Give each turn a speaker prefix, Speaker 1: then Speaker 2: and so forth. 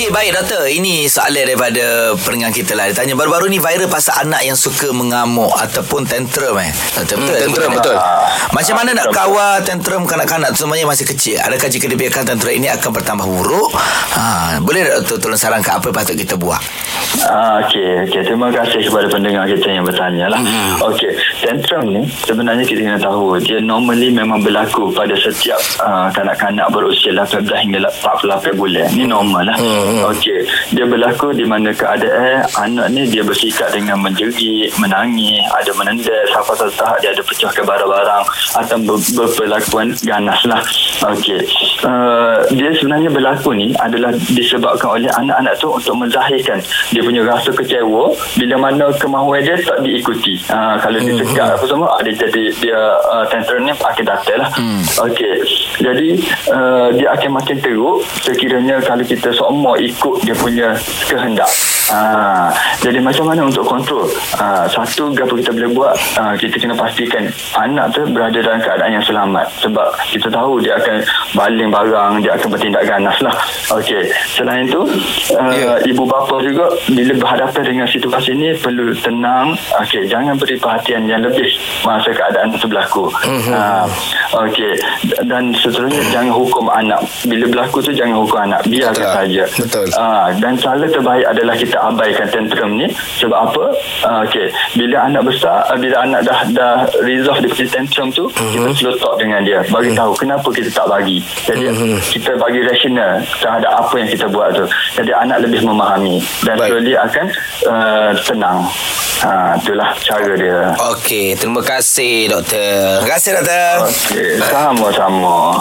Speaker 1: Okey baik doktor. Ini soalan daripada Pendengar kita lah. Dia tanya baru-baru ni viral Pasal anak yang suka mengamuk Ataupun tantrum eh? Betul
Speaker 2: Hmm, tantrum, betul.
Speaker 1: Macam mana nak kawal Tantrum kanak-kanak? Semuanya masih kecil. Adakah jika dibiarkan Tantrum ini akan bertambah buruk? Ha, Boleh tak Tolong sarankan Apa patut kita buat
Speaker 3: Ah, Okey, okay. terima kasih kepada pendengar kita yang bertanya lah.
Speaker 1: Hmm.
Speaker 3: Okey, tantrum ni sebenarnya kita kena tahu dia normally memang berlaku pada setiap uh, kanak-kanak berusia 18 hingga 48 bulan. Ni normal lah.
Speaker 1: Hmm.
Speaker 3: Okey, dia berlaku di mana keadaan anak ni dia bersikap dengan menjerit, menangis, ada menendas, sampai satu tahap dia ada pecahkan barang-barang atau ber- berpelakuan ganas lah. Okey, uh, dia sebenarnya berlaku ni adalah disebabkan oleh anak-anak tu untuk menzahirkan dia punya rasa kecewa bila mana kemahuan dia tak diikuti. Uh, kalau dia sekat apa semua, ah, dia jadi dia uh, tantrum ni akan datang lah. Hmm. Okey, jadi uh, dia akan makin teruk sekiranya kalau kita semua ikut dia punya kehendak. Ah, jadi macam mana untuk kontrol? Ah, satu, apa kita boleh buat? Ah, kita kena pastikan anak tu berada dalam keadaan yang selamat. Sebab kita tahu dia akan baling barang, dia akan bertindak ganas lah. Okey. Selain itu, uh,
Speaker 2: Ya.
Speaker 3: ibu bapa juga bila berhadapan dengan situasi ini perlu tenang. Okey, jangan beri perhatian yang lebih masa keadaan itu berlaku.
Speaker 2: Mhm.
Speaker 3: Okey. Dan seterusnya jangan hukum anak. Bila berlaku tu jangan hukum anak. Biarkan
Speaker 2: Betul.
Speaker 3: saja.
Speaker 2: Betul.
Speaker 3: Ah, dan cara terbaik adalah kita abaikan tantrum ni sebab apa? Ah, okey, bila anak besar, ah, bila anak dah dah resolve dia tantrum tu, uh-huh. kita slow talk dengan dia, bagi tahu kenapa kita tak bagi. Jadi uh-huh. kita bagi rasional terhadap apa yang kita buat tu. Jadi anak lebih memahami dan
Speaker 2: Baik.
Speaker 3: slowly akan uh, tenang. Ha, itulah cara dia.
Speaker 2: Okey, terima kasih doktor.
Speaker 1: Terima kasih doktor
Speaker 3: Okey, sama-sama.